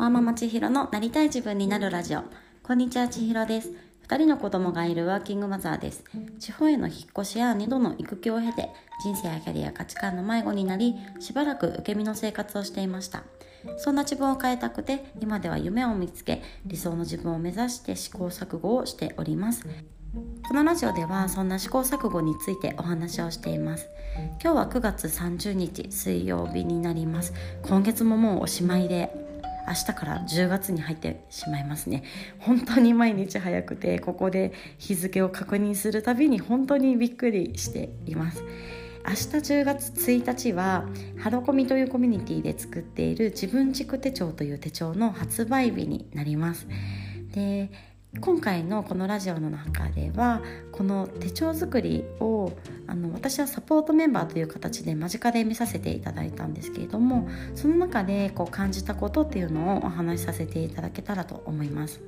ワーママ千尋のなりたい自分になるラジオ。こんにちは、千尋です。2人の子供がいるワーキングマザーです。地方への引っ越しや2度の育休を経て、人生やキャリア、価値観の迷子になり、しばらく受け身の生活をしていました。そんな自分を変えたくて、今では夢を見つけ、理想の自分を目指して試行錯誤をしております。このラジオではそんな試行錯誤についてお話をしています今日は9月30日水曜日になります今月ももうおしまいで明日から10月に入ってしまいますね。本当に毎日早くてここで日付を確認するたびに本当にびっくりしています。明日10月1日はハロコミというコミュニティで作っている自分軸手帳という手帳の発売日になります。で今回のこのラジオの中ではこの手帳作りをあの私はサポートメンバーという形で間近で見させていただいたんですけれどもその中でこう感じたことっていうのをお話しさせていただけたらと思います。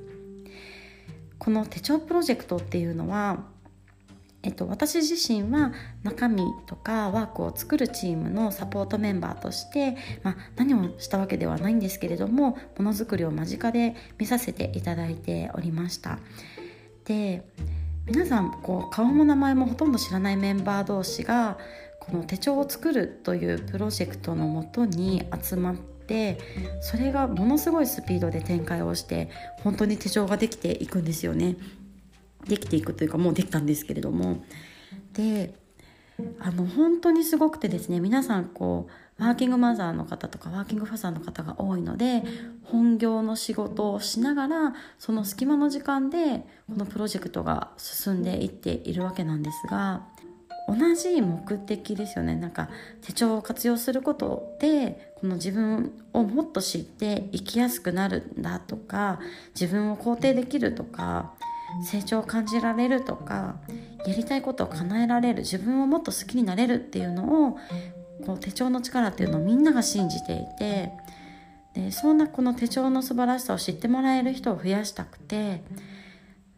この手帳プロジェクトっていうのはえっと、私自身は中身とかワークを作るチームのサポートメンバーとして、まあ、何をしたわけではないんですけれどもものづくりを間近で見させていただいておりましたで皆さんこう顔も名前もほとんど知らないメンバー同士がこの手帳を作るというプロジェクトのもとに集まってそれがものすごいスピードで展開をして本当に手帳ができていくんですよね。できていくというかもうできたんですけれども。であの本当にすごくてですね皆さんこうワーキングマザーの方とかワーキングファザーの方が多いので本業の仕事をしながらその隙間の時間でこのプロジェクトが進んでいっているわけなんですが同じ目的ですよね。なんか手帳を活用することでこの自分をもっと知って生きやすくなるんだとか自分を肯定できるとか成長を感じられるとかやりたいことを叶えられる自分をもっと好きになれるっていうのをこう手帳の力っていうのをみんなが信じていてでそんなこの手帳の素晴らしさを知ってもらえる人を増やしたくて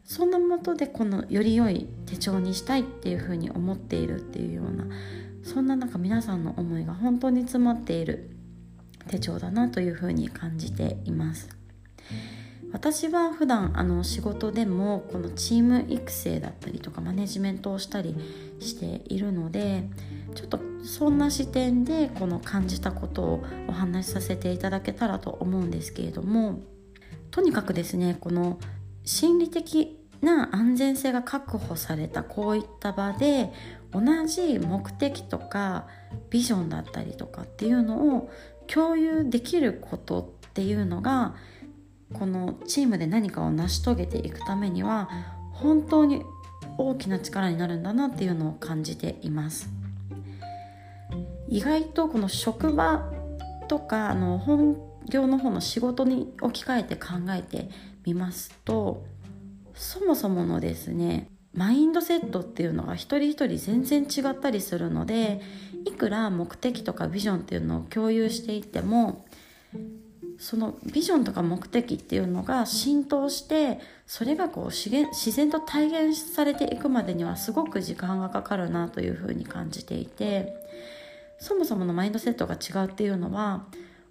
そんなもとでこのより良い手帳にしたいっていうふうに思っているっていうようなそんななんか皆さんの思いが本当に詰まっている手帳だなというふうに感じています。私は普段あの仕事でもこのチーム育成だったりとかマネジメントをしたりしているのでちょっとそんな視点でこの感じたことをお話しさせていただけたらと思うんですけれどもとにかくですねこの心理的な安全性が確保されたこういった場で同じ目的とかビジョンだったりとかっていうのを共有できることっていうのがこのチームで何かを成し遂げていくためには本当に大きな力になるんだなっていうのを感じています。意外とこの職場とかあの本業の方の仕事に置き換えて考えてみますとそもそものですねマインドセットっていうのが一人一人全然違ったりするのでいくら目的とかビジョンっていうのを共有していてもそのビジョンとか目的っていうのが浸透してそれがこう自然と体現されていくまでにはすごく時間がかかるなというふうに感じていてそもそものマインドセットが違うっていうのは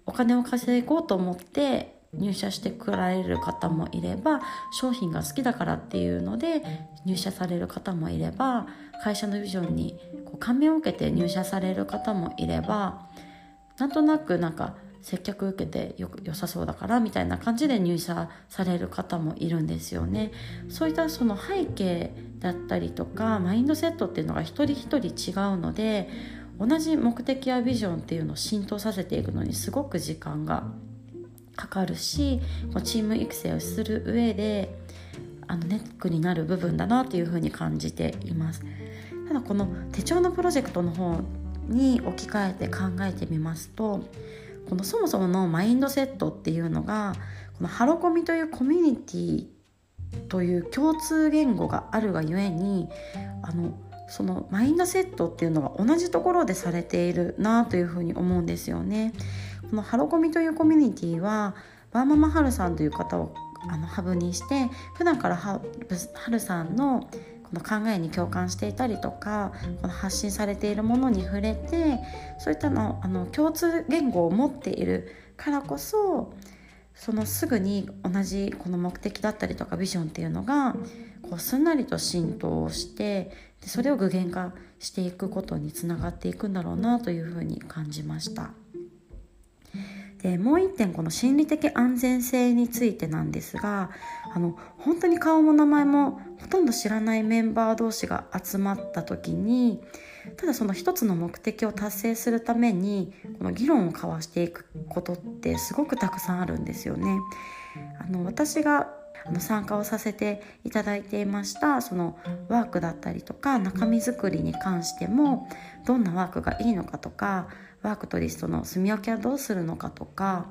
お金を稼ごうと思って入社してくられる方もいれば商品が好きだからっていうので入社される方もいれば会社のビジョンにこう感銘を受けて入社される方もいればなんとなくなんか接客受けてよ良さそうだからみたいな感じで入社される方もいるんですよね。そういったその背景だったりとかマインドセットっていうのが一人一人違うので同じ目的やビジョンっていうのを浸透させていくのにすごく時間がかかるしチーム育成をする上であのネックになる部分だなというふうに感じています。ただこの手帳のプロジェクトの方に置き換えて考えてみますとこのそもそものマインドセットっていうのがこのハロコミというコミュニティという共通言語があるがゆえにあのそのマインドセットっていうのが同じところでされているなというふうに思うんですよね。このハロコミというコミュニティはバーママハルさんという方をあのハブにして普段からハルさんのの考えに共感していたりとかこの発信されているものに触れてそういったのあの共通言語を持っているからこそそのすぐに同じこの目的だったりとかビジョンっていうのがこうすんなりと浸透してでそれを具現化していくことにつながっていくんだろうなというふうに感じました。でもう一点この心理的安全性についてなんですがあの本当に顔も名前もほとんど知らないメンバー同士が集まった時にただその一つの目的を達成するためにこの議論を交わしていくことってすごくたくさんあるんですよね。あの私があの参加をさせていただいていましたそのワークだったりとか中身作りに関してもどんなワークがいいのかとかワークとリストの住み分けはどうするのかとか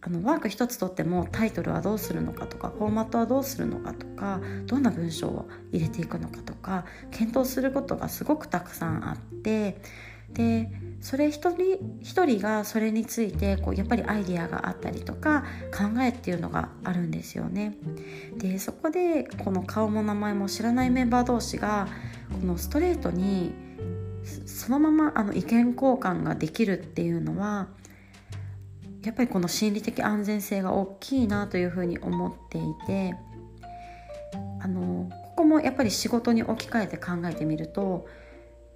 あのワーク一つとってもタイトルはどうするのかとかフォーマットはどうするのかとかどんな文章を入れていくのかとか検討することがすごくたくさんあってでそれ一人一人がそれについてこうやっぱりアイディアがあったりとか考えっていうのがあるんですよね。でそこでこの顔も名前も知らないメンバー同士がこのストレートにそのままあの意見交換ができるっていうのはやっぱりこの心理的安全性が大きいなというふうに思っていてあのここもやっぱり仕事に置き換えて考えてみると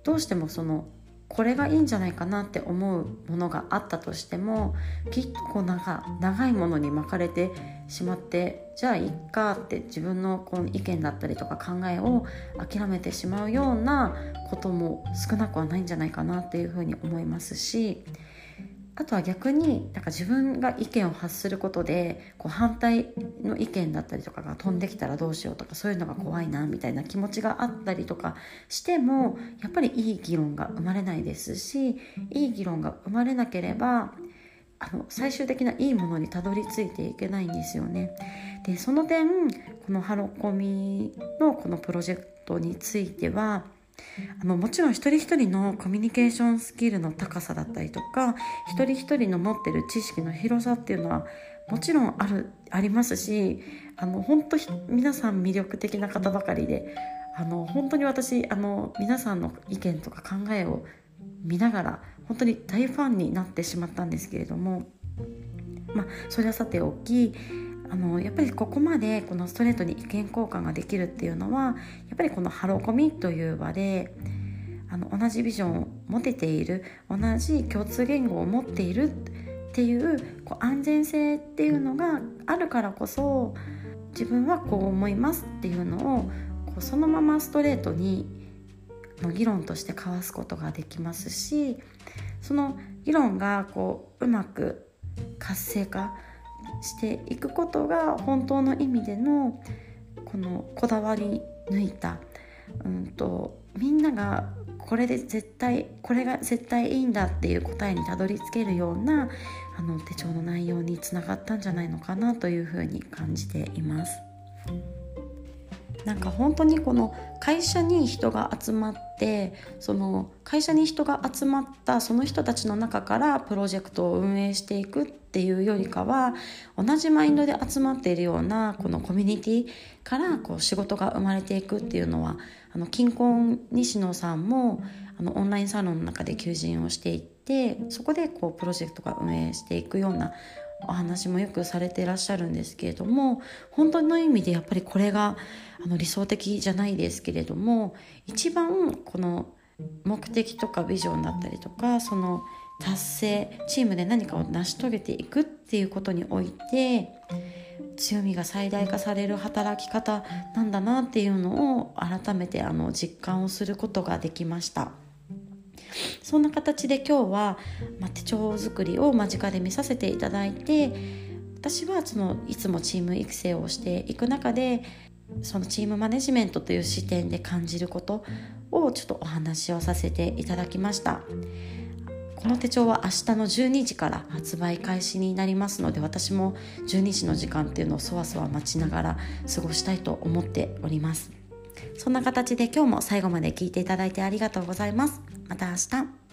どうしてもそのこれがいいんじゃないかなって思うものがあったとしてもきっとこう長長いものに巻かれてしまってじゃあいっかって自分のこの意見だったりとか考えを諦めてしまうようなことも少なくはないんじゃないかなっていうふうに思いますしあとは逆になんか自分が意見を発することでこう反対の意見だったりとかが飛んできたらどうしようとかそういうのが怖いなみたいな気持ちがあったりとかしてもやっぱりいい議論が生まれないですしいい議論が生まれなければあの最終的ないいものにたどり着いていけないんですよね。でその点このハロコミのこのプロジェクトについてはあのもちろん一人一人のコミュニケーションスキルの高さだったりとか一人一人の持ってる知識の広さっていうのはもちろんあるありますしあの本当皆さん魅力的な方ばかりであの本当に私あの皆さんの意見とか考えを見ながら本当に大ファンになってしまったんですけれどもまあそれはさておきあのやっぱりここまでこのストレートに意見交換ができるっていうのはやっぱりこのハロコミという場であの同じビジョンを持てている同じ共通言語を持っているっていうこう安全性っていうのがあるからこそ自分はこう思いますっていうのをこうそのままストレートに議論として交わすことができますしその議論がこううまく活性化していくことが本当の意味でのこのこだわり抜いた、うんと、みんながこれで絶対これが絶対いいんだっていう答えにたどり着けるようなあの手帳の内容につながったんじゃないのかなというふうに感じています。なんか本当にこの会社に人が集まってその会社に人が集まったその人たちの中からプロジェクトを運営していくっていうよりかは同じマインドで集まっているようなこのコミュニティからこう仕事が生まれていくっていうのはあの金婚西野さんもあのオンラインサロンの中で求人をしていってそこでこうプロジェクトが運営していくようなお話もよくされていらっしゃるんですけれども本当の意味でやっぱりこれがあの理想的じゃないですけれども一番この目的とかビジョンだったりとかその達成チームで何かを成し遂げていくっていうことにおいて強みが最大化される働き方なんだなっていうのを改めてあの実感をすることができました。そんな形で今日は、まあ、手帳作りを間近で見させていただいて私はそのいつもチーム育成をしていく中でそのチームマネジメントという視点で感じることをちょっとお話をさせていただきました。この手帳は明日の12時から発売開始になりますので私も12時の時間っていうのをそわそわ待ちながら過ごしたいと思っております。そんな形で今日も最後まで聞いていただいてありがとうございます。また明日。